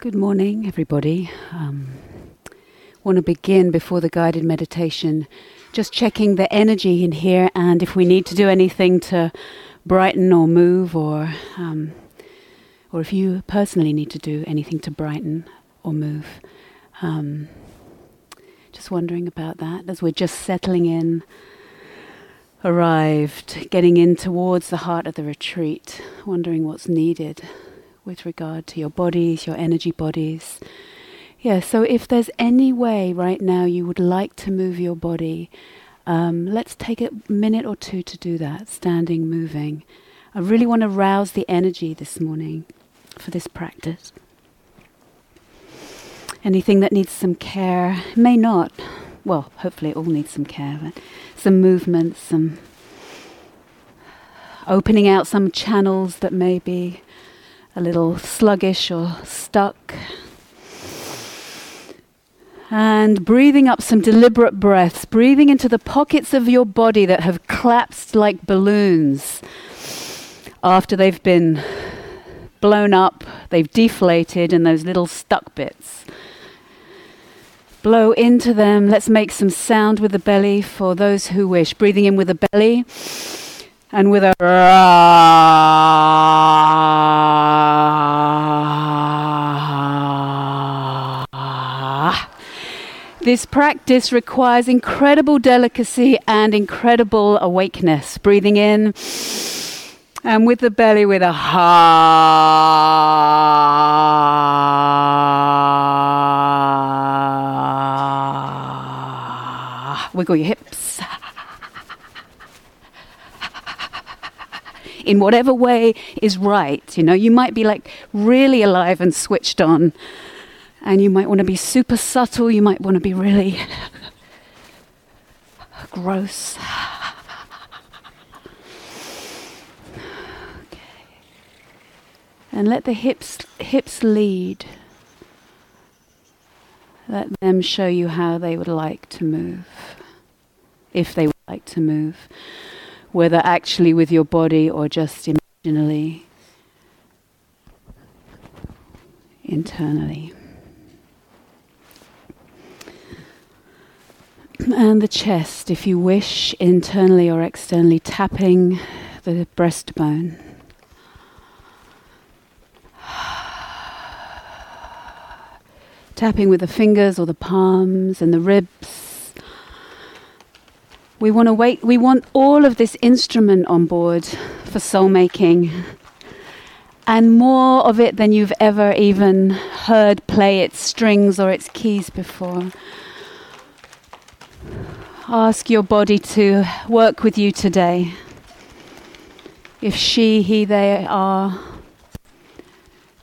Good morning, everybody. Um, want to begin before the guided meditation, just checking the energy in here, and if we need to do anything to brighten or move, or um, or if you personally need to do anything to brighten or move. Um, just wondering about that as we're just settling in, arrived, getting in towards the heart of the retreat, wondering what's needed with regard to your bodies, your energy bodies. Yeah, so if there's any way right now you would like to move your body, um, let's take a minute or two to do that, standing, moving. I really want to rouse the energy this morning for this practice. Anything that needs some care may not. Well, hopefully it all needs some care, but some movement, some opening out some channels that may be a little sluggish or stuck. And breathing up some deliberate breaths, breathing into the pockets of your body that have collapsed like balloons after they've been blown up, they've deflated, and those little stuck bits. Blow into them. Let's make some sound with the belly for those who wish. Breathing in with the belly and with a This practice requires incredible delicacy and incredible awakeness. Breathing in and with the belly with a ha. Wiggle your hips. In whatever way is right. You know, you might be like really alive and switched on and you might want to be super subtle, you might want to be really gross. okay. And let the hips hips lead. Let them show you how they would like to move. If they would like to move. Whether actually with your body or just imaginally, internally. And the chest, if you wish, internally or externally, tapping the breastbone. tapping with the fingers or the palms and the ribs. We want to wait. We want all of this instrument on board for soul making, and more of it than you've ever even heard play its strings or its keys before. Ask your body to work with you today. If she, he, they are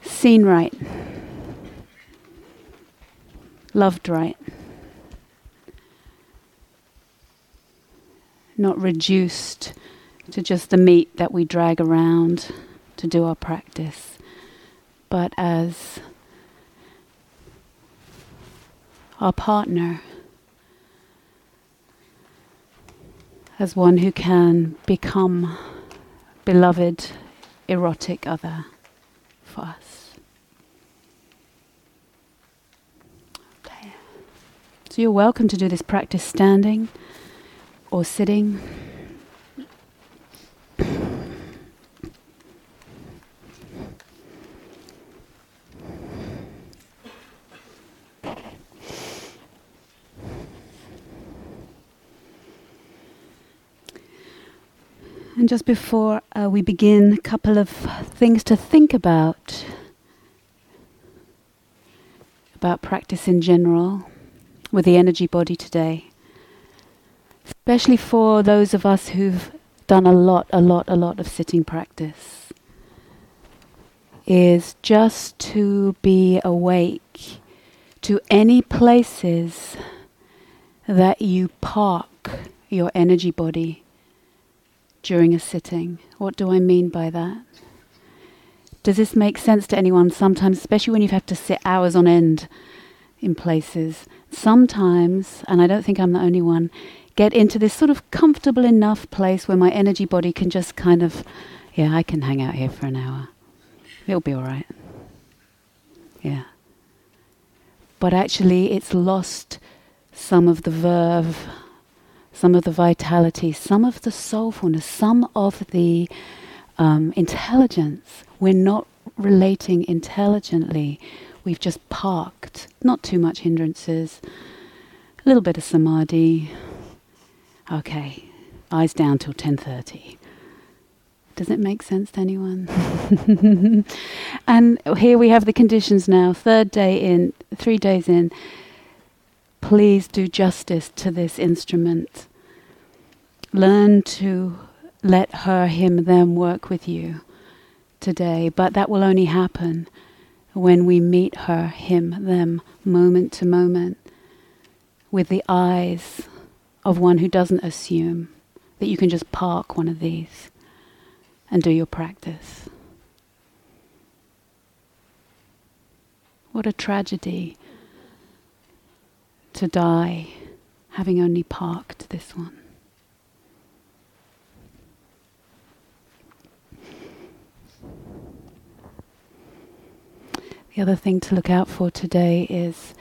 seen right, loved right, not reduced to just the meat that we drag around to do our practice, but as our partner. As one who can become beloved, erotic other for us. So you're welcome to do this practice standing or sitting. And just before uh, we begin, a couple of things to think about. About practice in general with the energy body today. Especially for those of us who've done a lot, a lot, a lot of sitting practice, is just to be awake to any places that you park your energy body during a sitting. What do I mean by that? Does this make sense to anyone? Sometimes, especially when you have to sit hours on end in places, sometimes, and I don't think I'm the only one, get into this sort of comfortable enough place where my energy body can just kind of, yeah, I can hang out here for an hour. It'll be all right. Yeah. but actually it's lost some of the verve, some of the vitality, some of the soulfulness, some of the um, intelligence. We're not relating intelligently. We've just parked, not too much hindrances, a little bit of samadhi. Okay, eyes down till 10:30. Does it make sense to anyone? and here we have the conditions now. Third day in, three days in. Please do justice to this instrument. Learn to let her, him, them work with you today. But that will only happen when we meet her, him, them, moment to moment, with the eyes of one who doesn't assume that you can just park one of these and do your practice. What a tragedy to die having only parked this one. The other thing to look out for today is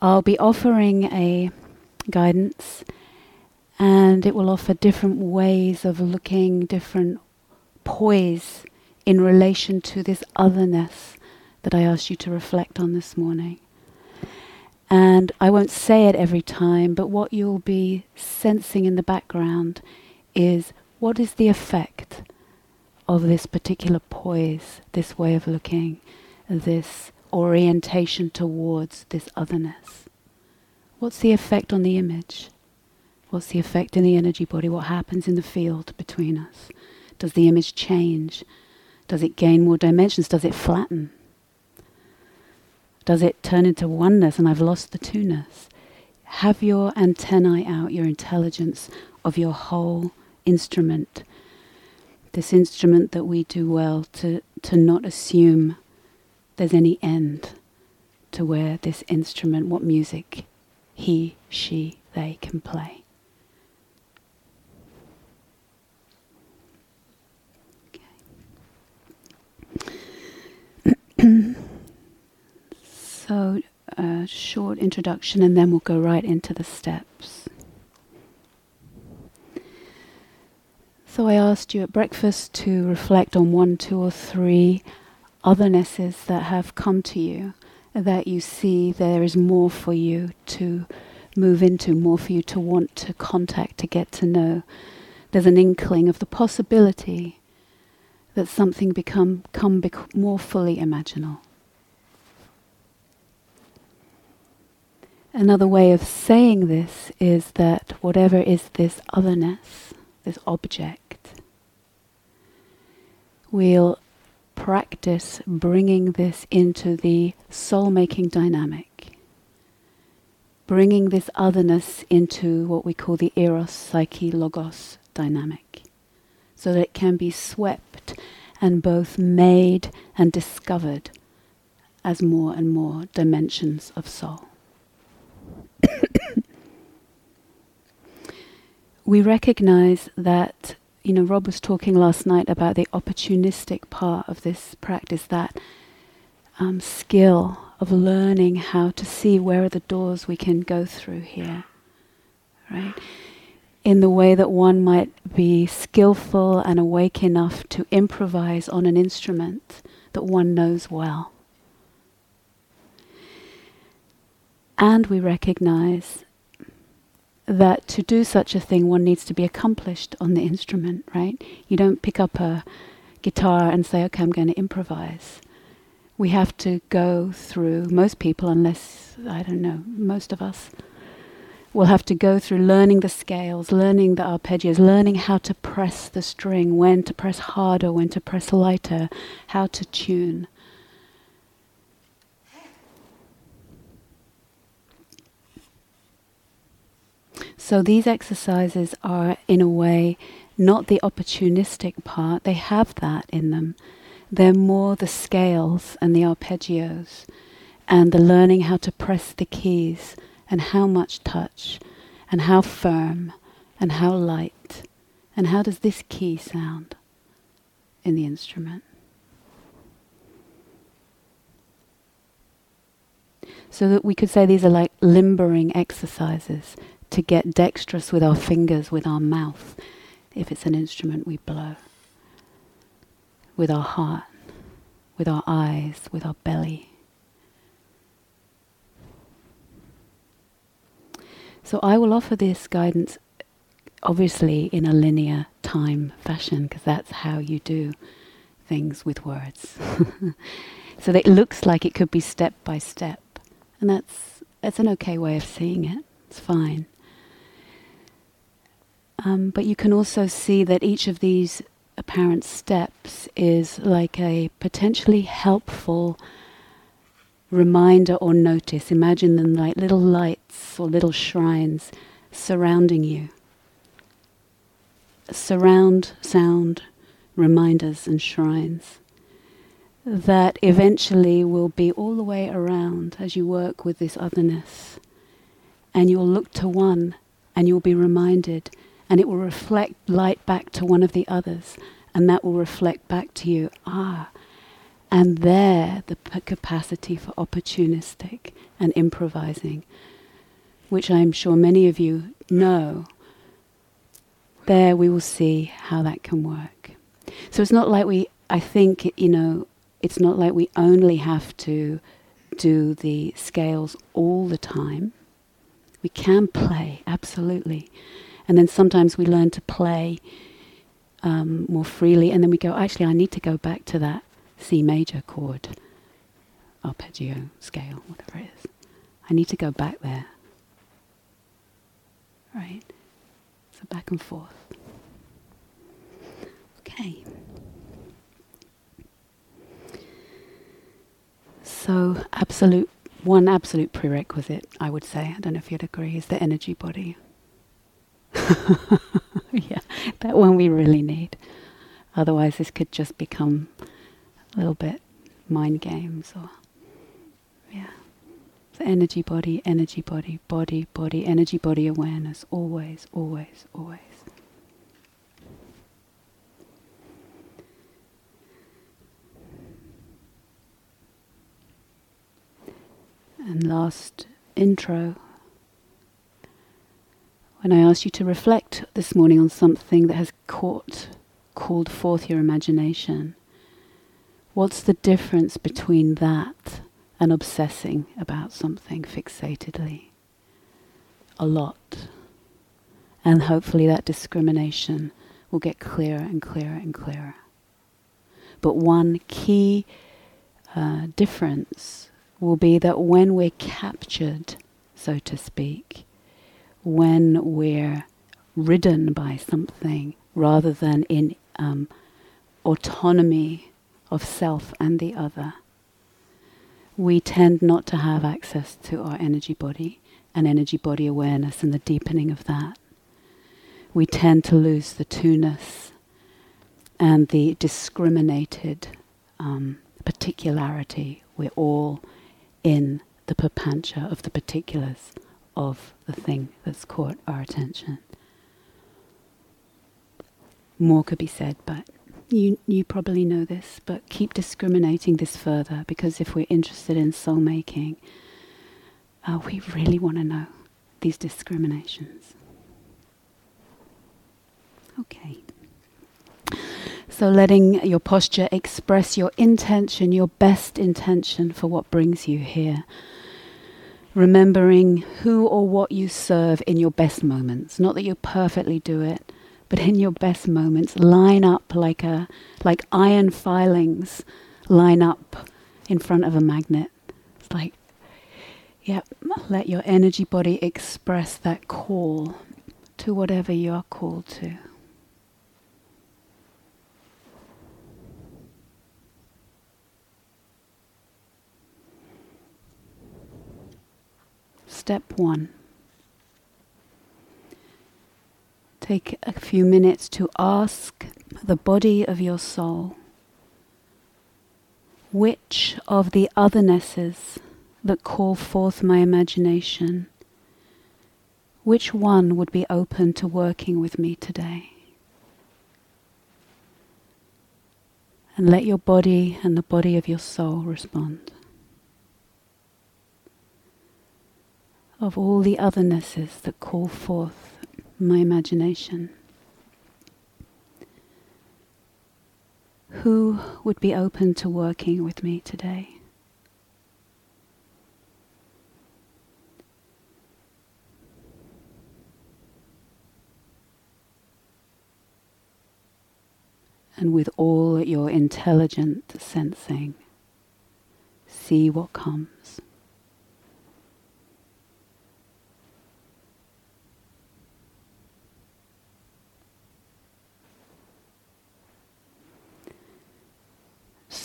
I'll be offering a guidance and it will offer different ways of looking, different poise in relation to this otherness that I asked you to reflect on this morning. And I won't say it every time, but what you'll be sensing in the background is what is the effect of this particular poise, this way of looking, this orientation towards this otherness? What's the effect on the image? What's the effect in the energy body? What happens in the field between us? Does the image change? Does it gain more dimensions? Does it flatten? Does it turn into oneness and I've lost the two-ness? Have your antennae out, your intelligence of your whole instrument. This instrument that we do well to, to not assume there's any end to where this instrument, what music he, she, they can play. so, a short introduction, and then we'll go right into the steps. So, I asked you at breakfast to reflect on one, two, or three othernesses that have come to you, that you see there is more for you to move into, more for you to want to contact, to get to know. There's an inkling of the possibility that something become come bec- more fully imaginal. Another way of saying this is that whatever is this otherness, this object, we'll practice bringing this into the soul making dynamic, bringing this otherness into what we call the eros, psyche, logos dynamic, so that it can be swept and both made and discovered as more and more dimensions of soul. we recognize that, you know, Rob was talking last night about the opportunistic part of this practice, that um, skill of learning how to see where are the doors we can go through here, right? In the way that one might be skillful and awake enough to improvise on an instrument that one knows well. And we recognize that to do such a thing, one needs to be accomplished on the instrument, right? You don't pick up a guitar and say, okay, I'm going to improvise. We have to go through, most people, unless, I don't know, most of us, will have to go through learning the scales, learning the arpeggios, learning how to press the string, when to press harder, when to press lighter, how to tune. So these exercises are, in a way, not the opportunistic part, they have that in them. They're more the scales and the arpeggios and the learning how to press the keys and how much touch and how firm and how light and how does this key sound in the instrument. So that we could say these are like limbering exercises to get dexterous with our fingers, with our mouth, if it's an instrument we blow, with our heart, with our eyes, with our belly. So I will offer this guidance obviously in a linear time fashion because that's how you do things with words. so that it looks like it could be step by step. And that's, that's an okay way of seeing it. It's fine. Um, but you can also see that each of these apparent steps is like a potentially helpful reminder or notice. Imagine them like little lights or little shrines surrounding you. Surround sound reminders and shrines that eventually will be all the way around as you work with this otherness. And you'll look to one and you'll be reminded, and it will reflect light back to one of the others, and that will reflect back to you. Ah, and there the p- capacity for opportunistic and improvising, which I'm sure many of you know. There we will see how that can work. So it's not like we, I think, you know, it's not like we only have to do the scales all the time. We can play, absolutely. And then sometimes we learn to play um, more freely, and then we go, actually, I need to go back to that C major chord, arpeggio scale, whatever it is. I need to go back there. Right? So back and forth. Okay. So, absolute one absolute prerequisite, I would say, I don't know if you'd agree, is the energy body. yeah, that one we really need. Otherwise, this could just become a little bit mind games or, yeah. So energy body, energy body, body, body, energy body awareness, always, always, always. And last intro, when I asked you to reflect this morning on something that has caught, called forth your imagination, what's the difference between that and obsessing about something fixatedly? A lot. And hopefully that discrimination will get clearer and clearer and clearer. But one key uh, difference will be that when we're captured, so to speak, when we're ridden by something rather than in um, autonomy of self and the other, we tend not to have access to our energy body and energy body awareness and the deepening of that. We tend to lose the two-ness and the discriminated um, particularity. We're all in the papancha of the particulars of the thing that's caught our attention. More could be said, but you, you probably know this, but keep discriminating this further because if we're interested in soul making, uh, we really want to know these discriminations. Okay. So, letting your posture express your intention, your best intention for what brings you here. Remembering who or what you serve in your best moments. Not that you perfectly do it, but in your best moments, line up like a like iron filings line up in front of a magnet. It's like, yep, let your energy body express that call to whatever you are called to. Step one. Take a few minutes to ask the body of your soul which of the othernesses that call forth my imagination, which one would be open to working with me today? And let your body and the body of your soul respond. Of all the othernesses that call forth my imagination. Who would be open to working with me today? And with all your intelligent sensing, see what comes.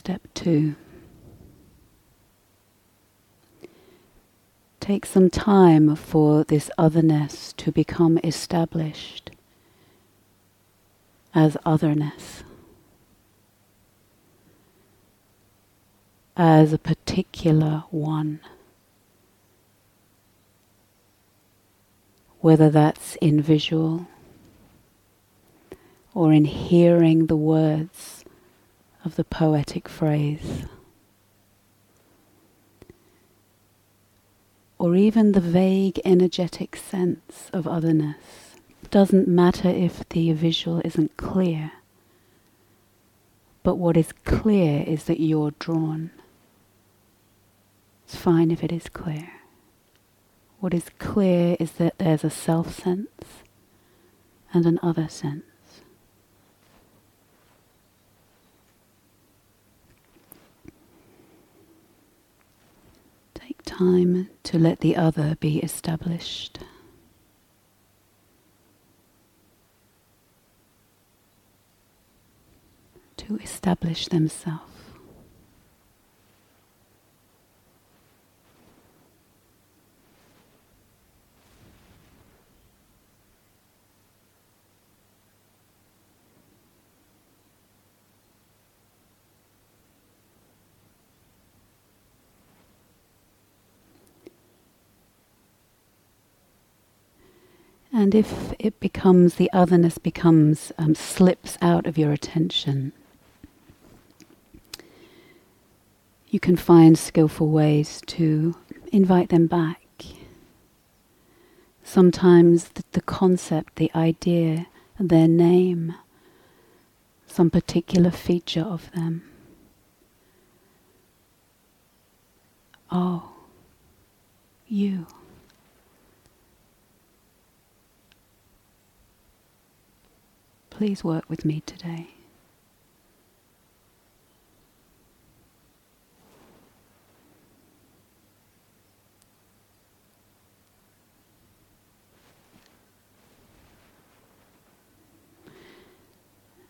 Step two. Take some time for this otherness to become established as otherness, as a particular one. Whether that's in visual or in hearing the words of the poetic phrase. Or even the vague energetic sense of otherness. Doesn't matter if the visual isn't clear, but what is clear is that you're drawn. It's fine if it is clear. What is clear is that there's a self sense and an other sense. Time to let the other be established. To establish themselves. And if it becomes, the otherness becomes, um, slips out of your attention, you can find skillful ways to invite them back. Sometimes the, the concept, the idea, their name, some particular feature of them. Oh, you. Please work with me today.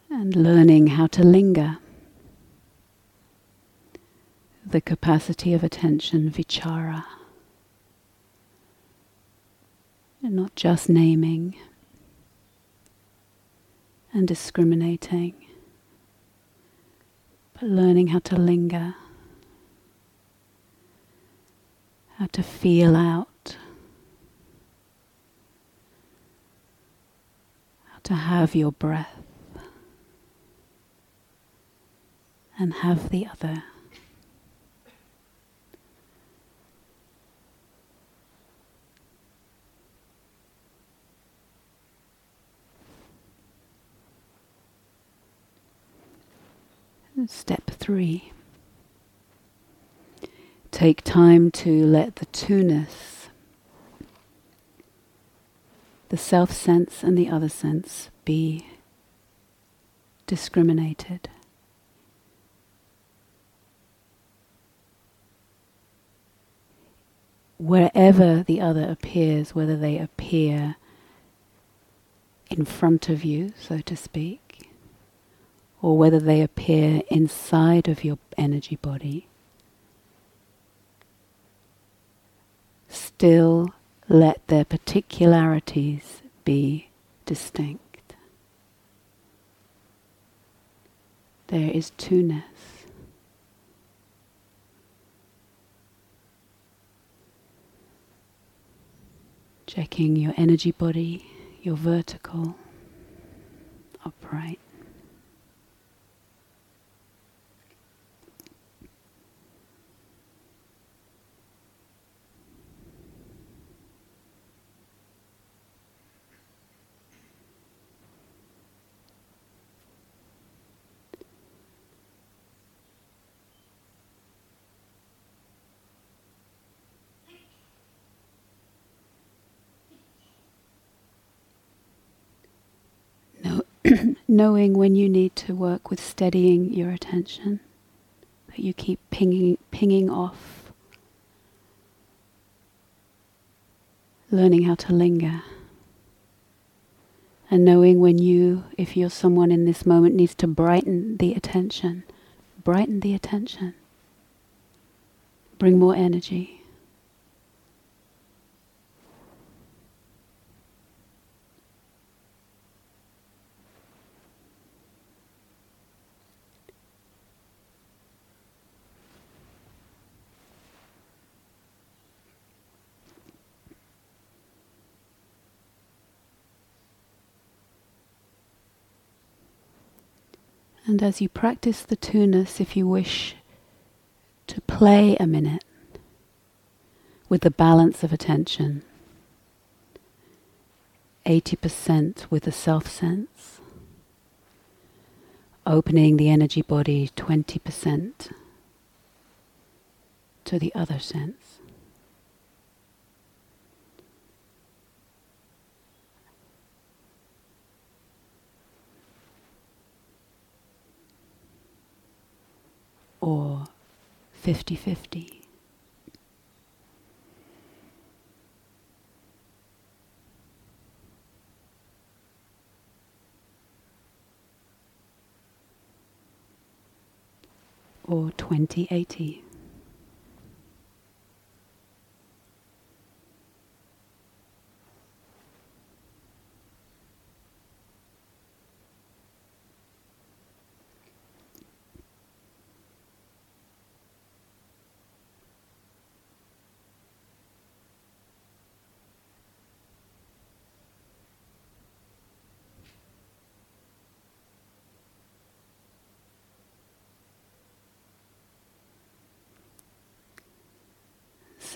And learning how to linger. The capacity of attention, vichara. And not just naming and discriminating, but learning how to linger, how to feel out, how to have your breath and have the other. Step three. Take time to let the two-ness, the self sense and the other sense, be discriminated. Wherever the other appears, whether they appear in front of you, so to speak, or whether they appear inside of your energy body, still let their particularities be distinct. There is two-ness. Checking your energy body, your vertical, upright. knowing when you need to work with steadying your attention, that you keep pinging, pinging off, learning how to linger. And knowing when you, if you're someone in this moment, needs to brighten the attention, brighten the attention, bring more energy. And as you practice the two-ness, if you wish to play a minute with the balance of attention, 80% with the self sense, opening the energy body 20% to the other sense. Or 50 50. Or 2080.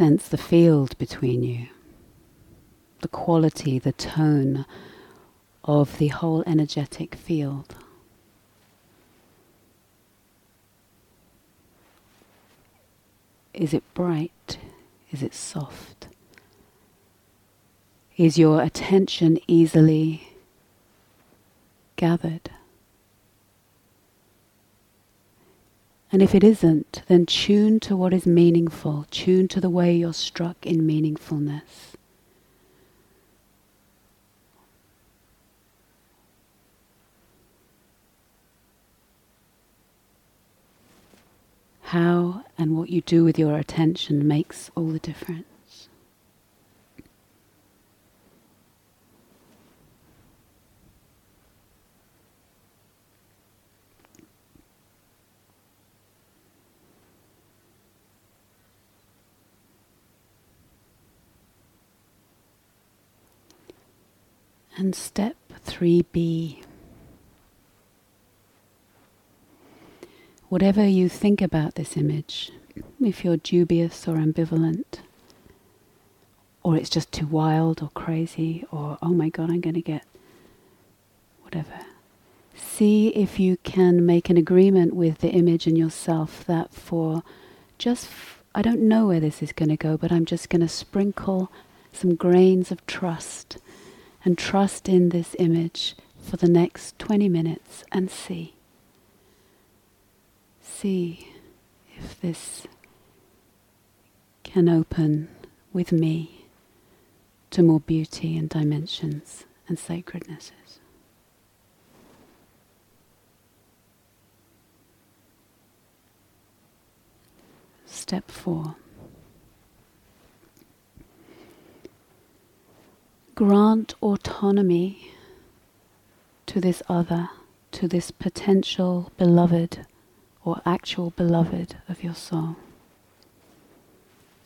Sense the field between you, the quality, the tone of the whole energetic field. Is it bright? Is it soft? Is your attention easily gathered? And if it isn't, then tune to what is meaningful, tune to the way you're struck in meaningfulness. How and what you do with your attention makes all the difference. And step 3b. Whatever you think about this image, if you're dubious or ambivalent, or it's just too wild or crazy, or oh my god, I'm going to get whatever. See if you can make an agreement with the image and yourself that for just, f- I don't know where this is going to go, but I'm just going to sprinkle some grains of trust and trust in this image for the next 20 minutes and see. See if this can open with me to more beauty and dimensions and sacrednesses. Step four. Grant autonomy to this other, to this potential beloved or actual beloved of your soul.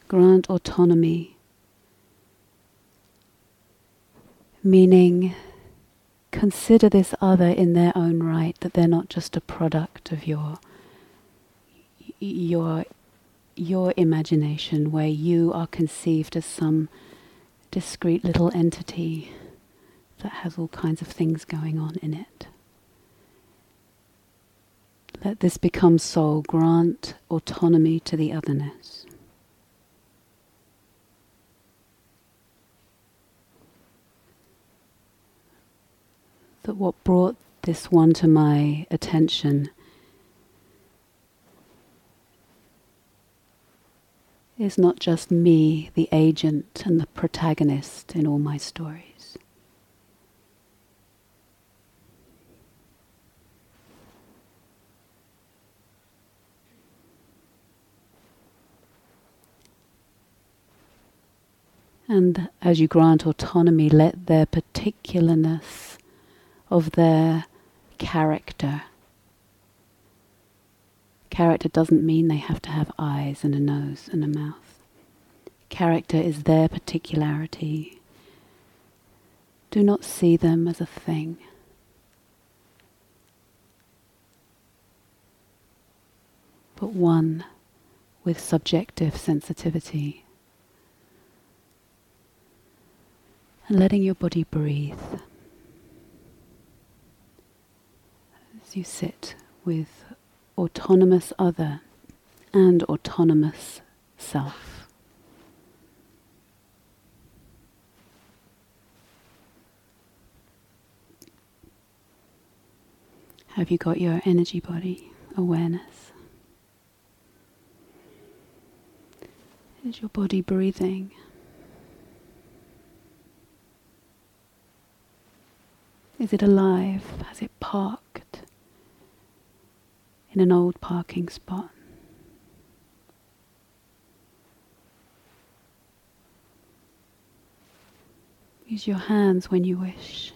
Grant autonomy, meaning consider this other in their own right, that they're not just a product of your your your imagination where you are conceived as some discrete little entity that has all kinds of things going on in it. Let this become soul, grant autonomy to the otherness. That what brought this one to my attention is not just me, the agent and the protagonist in all my stories. And as you grant autonomy, let their particularness of their character. Character doesn't mean they have to have eyes and a nose and a mouth. Character is their particularity. Do not see them as a thing. But one with subjective sensitivity. And letting your body breathe. As you sit with autonomous other and autonomous self. Have you got your energy body awareness? Is your body breathing? Is it alive? Has it parked? In an old parking spot. Use your hands when you wish.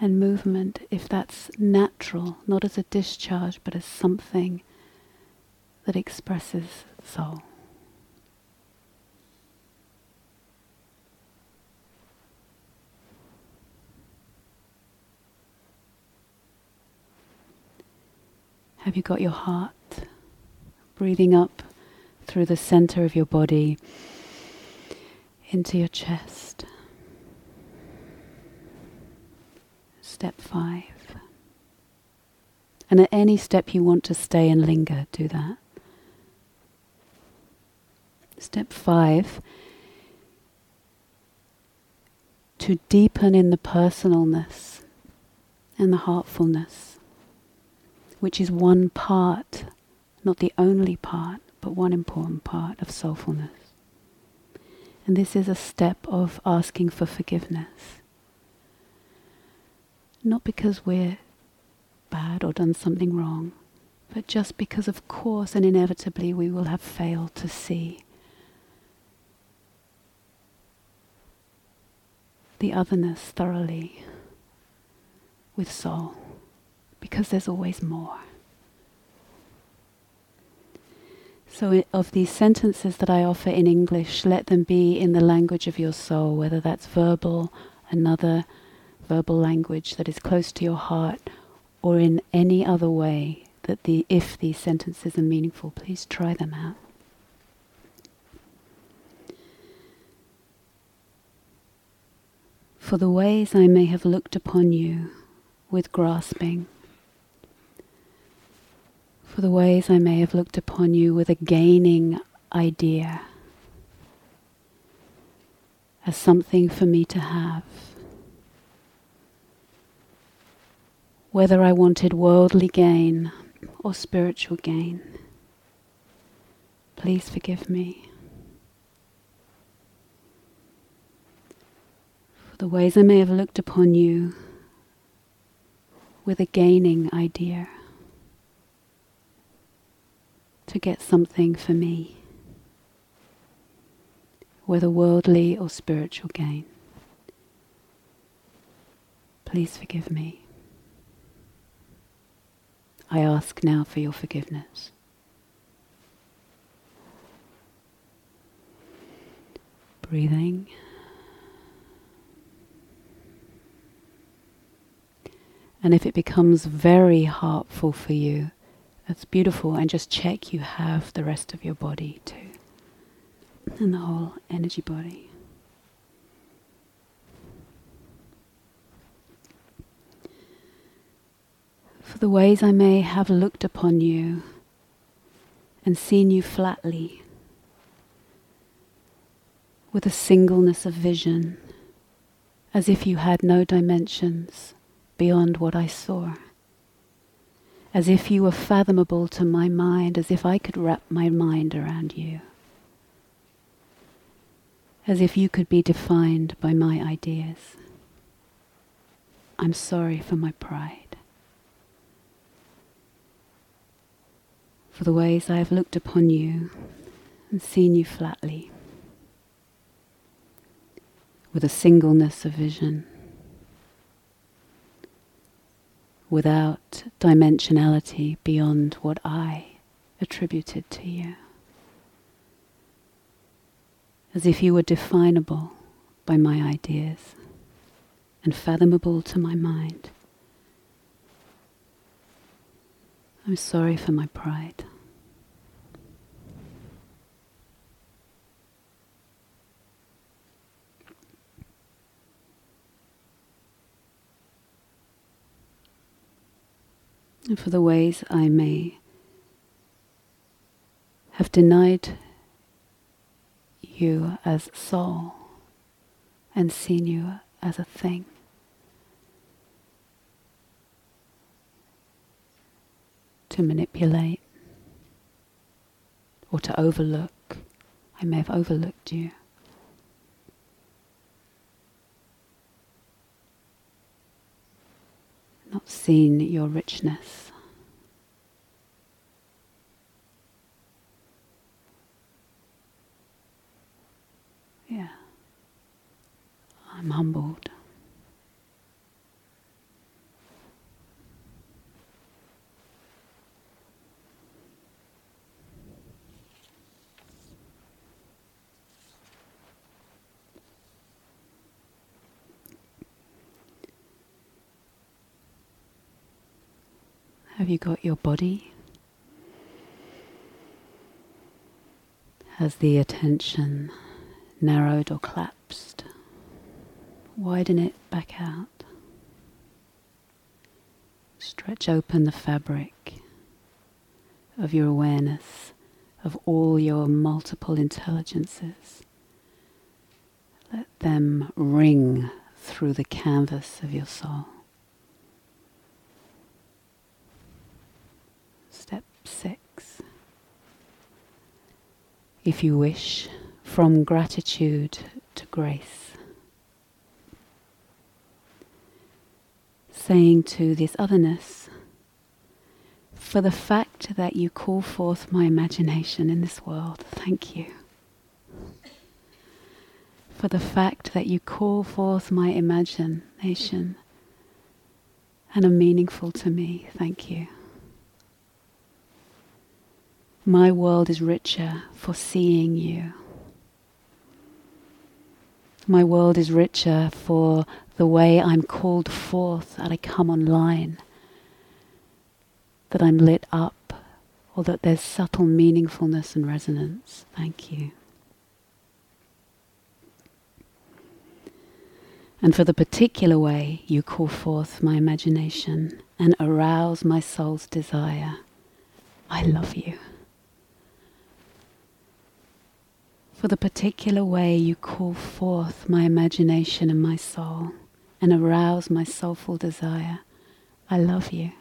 And movement, if that's natural, not as a discharge, but as something that expresses soul. Have you got your heart breathing up through the center of your body into your chest? Step five. And at any step you want to stay and linger, do that. Step five to deepen in the personalness and the heartfulness which is one part, not the only part, but one important part of soulfulness. And this is a step of asking for forgiveness. Not because we're bad or done something wrong, but just because, of course, and inevitably, we will have failed to see the otherness thoroughly with soul because there's always more. So, of these sentences that I offer in English, let them be in the language of your soul, whether that's verbal, another verbal language that is close to your heart, or in any other way that the if these sentences are meaningful, please try them out. For the ways I may have looked upon you with grasping for the ways I may have looked upon you with a gaining idea as something for me to have. Whether I wanted worldly gain or spiritual gain, please forgive me. For the ways I may have looked upon you with a gaining idea to get something for me, whether worldly or spiritual gain. Please forgive me. I ask now for your forgiveness. Breathing. And if it becomes very heartful for you, that's beautiful. And just check you have the rest of your body too. And the whole energy body. For the ways I may have looked upon you and seen you flatly with a singleness of vision, as if you had no dimensions beyond what I saw. As if you were fathomable to my mind, as if I could wrap my mind around you. As if you could be defined by my ideas. I'm sorry for my pride. For the ways I have looked upon you and seen you flatly with a singleness of vision, without dimensionality beyond what I attributed to you. As if you were definable by my ideas and fathomable to my mind. I'm sorry for my pride. For the ways I may have denied you as soul and seen you as a thing. To manipulate or to overlook. I may have overlooked you. Not seen your richness. Yeah. I'm humbled. Have you got your body? Has the attention narrowed or collapsed? Widen it back out. Stretch open the fabric of your awareness of all your multiple intelligences. Let them ring through the canvas of your soul. Six. If you wish, from gratitude to grace. Saying to this otherness, for the fact that you call forth my imagination in this world, thank you. For the fact that you call forth my imagination and are meaningful to me, thank you. My world is richer for seeing you. My world is richer for the way I'm called forth and I come online, that I'm lit up, or that there's subtle meaningfulness and resonance. Thank you. And for the particular way you call forth my imagination and arouse my soul's desire, I love you. For the particular way you call forth my imagination and my soul and arouse my soulful desire. I love you.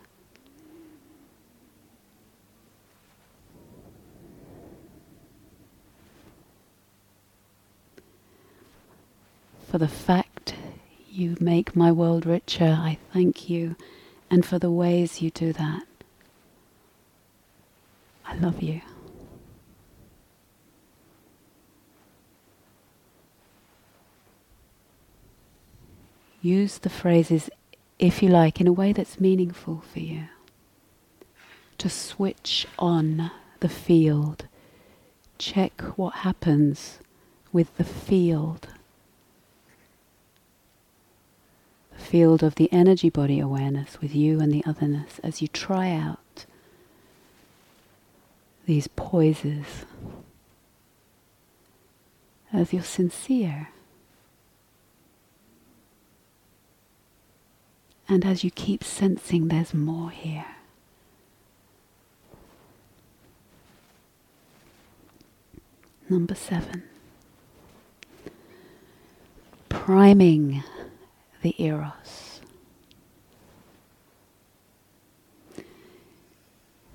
For the fact you make my world richer, I thank you. And for the ways you do that, I love you. Use the phrases, if you like, in a way that's meaningful for you. To switch on the field. Check what happens with the field. The field of the energy body awareness with you and the otherness as you try out these poises. As you're sincere. and as you keep sensing there's more here. Number seven, priming the Eros.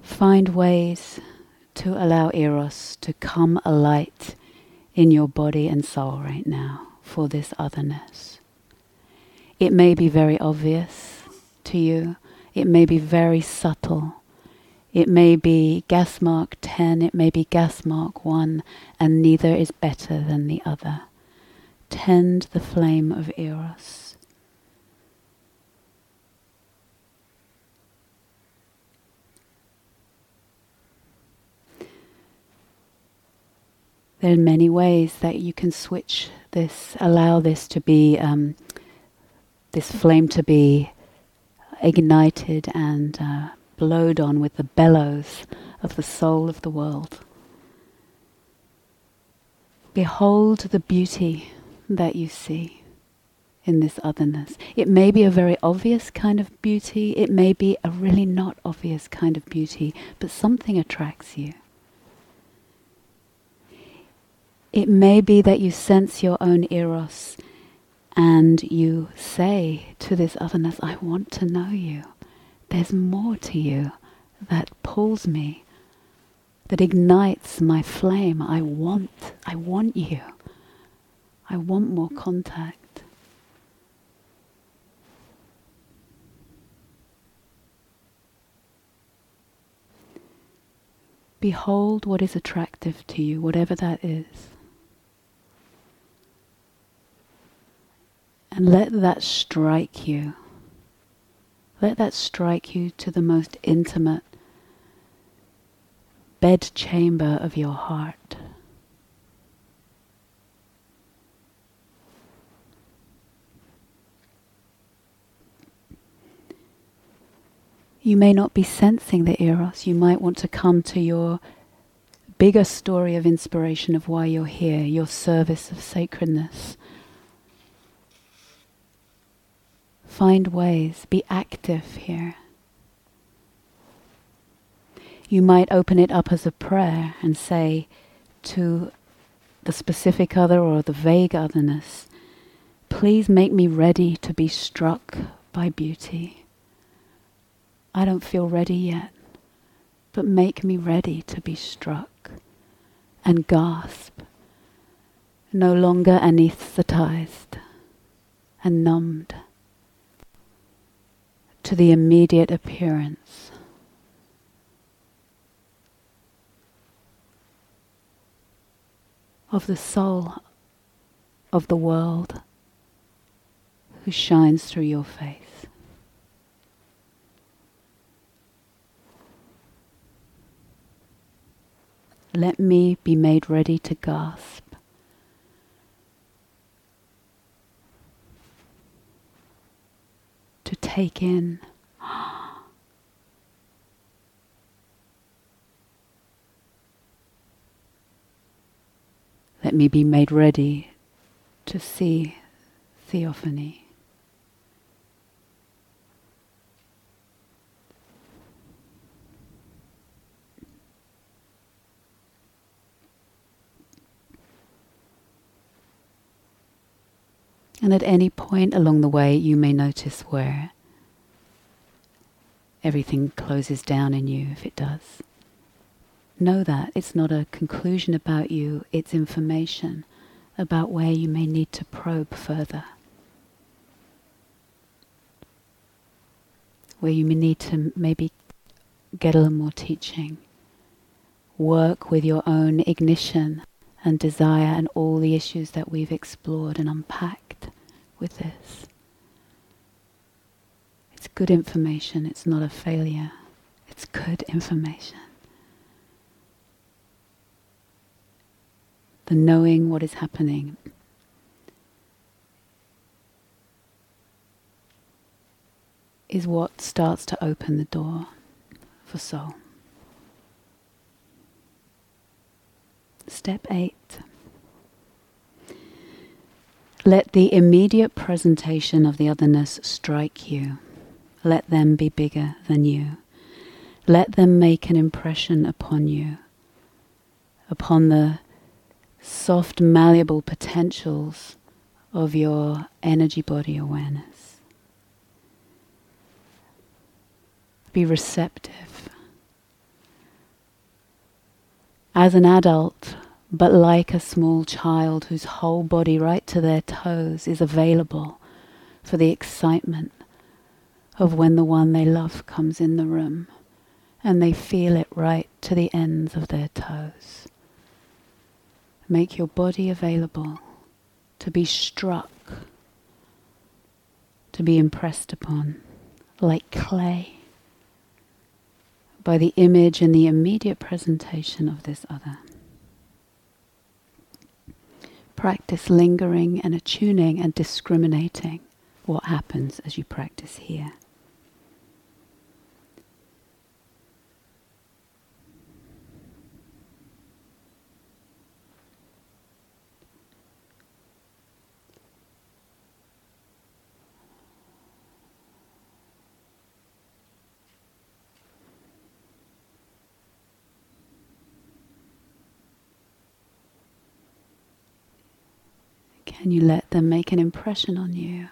Find ways to allow Eros to come alight in your body and soul right now for this otherness. It may be very obvious to you, it may be very subtle. It may be gas mark 10, it may be gas mark 1, and neither is better than the other. Tend the flame of Eros. There are many ways that you can switch this, allow this to be, um, this flame to be ignited and uh, blowed on with the bellows of the soul of the world. Behold the beauty that you see in this otherness. It may be a very obvious kind of beauty, it may be a really not obvious kind of beauty, but something attracts you. It may be that you sense your own eros and you say to this otherness, I want to know you. There's more to you that pulls me, that ignites my flame. I want, I want you. I want more contact. Behold what is attractive to you, whatever that is. And let that strike you. Let that strike you to the most intimate bedchamber of your heart. You may not be sensing the eros. You might want to come to your bigger story of inspiration of why you're here, your service of sacredness. Find ways, be active here. You might open it up as a prayer and say to the specific other or the vague otherness, please make me ready to be struck by beauty. I don't feel ready yet, but make me ready to be struck and gasp, no longer anesthetized and numbed to the immediate appearance. Of the soul of the world who shines through your face. Let me be made ready to gasp. To take in. Let me be made ready to see theophany. And at any point along the way, you may notice where everything closes down in you, if it does. Know that it's not a conclusion about you, it's information about where you may need to probe further. Where you may need to maybe get a little more teaching. Work with your own ignition and desire and all the issues that we've explored and unpacked with this. It's good information, it's not a failure, it's good information. The knowing what is happening. Is what starts to open the door for soul. Step 8 let the immediate presentation of the otherness strike you. Let them be bigger than you. Let them make an impression upon you, upon the soft, malleable potentials of your energy body awareness. Be receptive. As an adult, but like a small child whose whole body, right to their toes, is available for the excitement of when the one they love comes in the room and they feel it right to the ends of their toes. Make your body available to be struck, to be impressed upon, like clay, by the image and the immediate presentation of this other. Practice lingering and attuning and discriminating what happens as you practice here. Can you let them make an impression on you?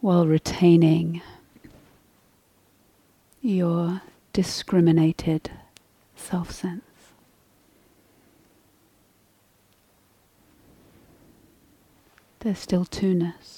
While retaining your discriminated self sense. There's still two-ness.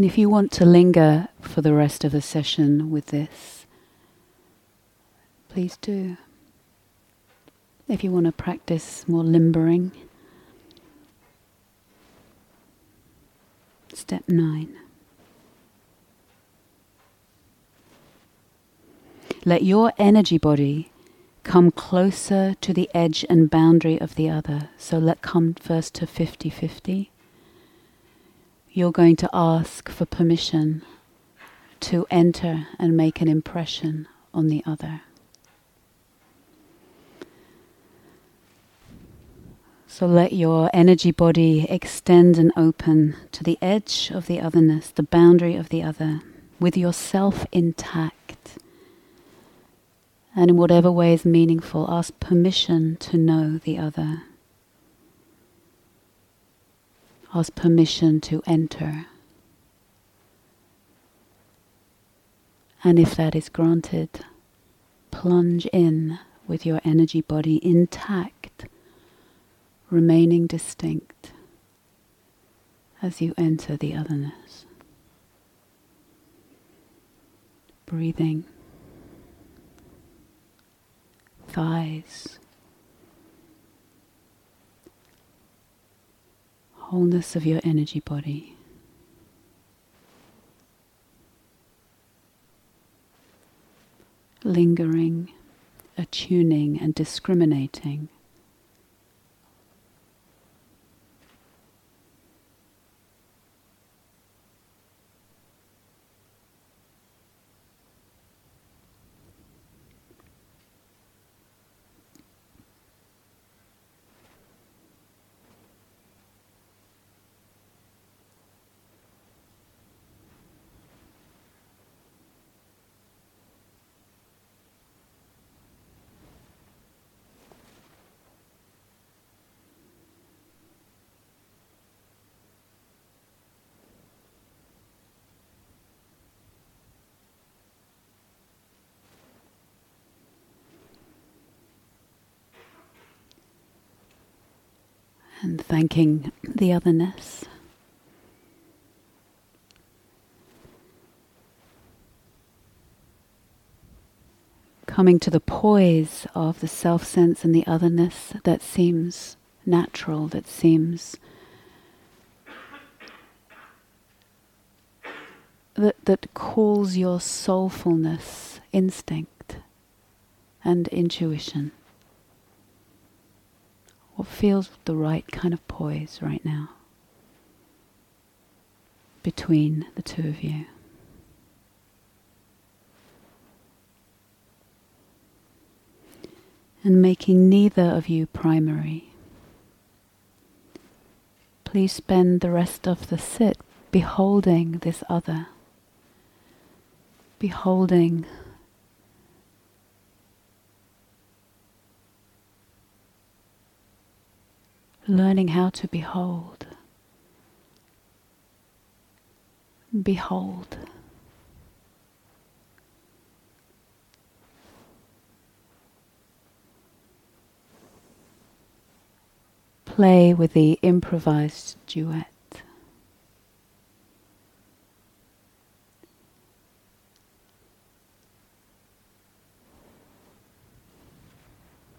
And if you want to linger for the rest of the session with this, please do. If you want to practice more limbering, step nine. Let your energy body come closer to the edge and boundary of the other. So let come first to 50 50 you're going to ask for permission to enter and make an impression on the other. So let your energy body extend and open to the edge of the otherness, the boundary of the other, with yourself intact. And in whatever way is meaningful, ask permission to know the other. Ask permission to enter. And if that is granted, plunge in with your energy body intact, remaining distinct as you enter the otherness. Breathing, thighs. Wholeness of your energy body. Lingering, attuning, and discriminating and thanking the otherness. Coming to the poise of the self sense and the otherness that seems natural, that seems that, that calls your soulfulness instinct and intuition. What feels the right kind of poise right now between the two of you? And making neither of you primary. Please spend the rest of the sit beholding this other, beholding learning how to behold. Behold. Play with the improvised duet.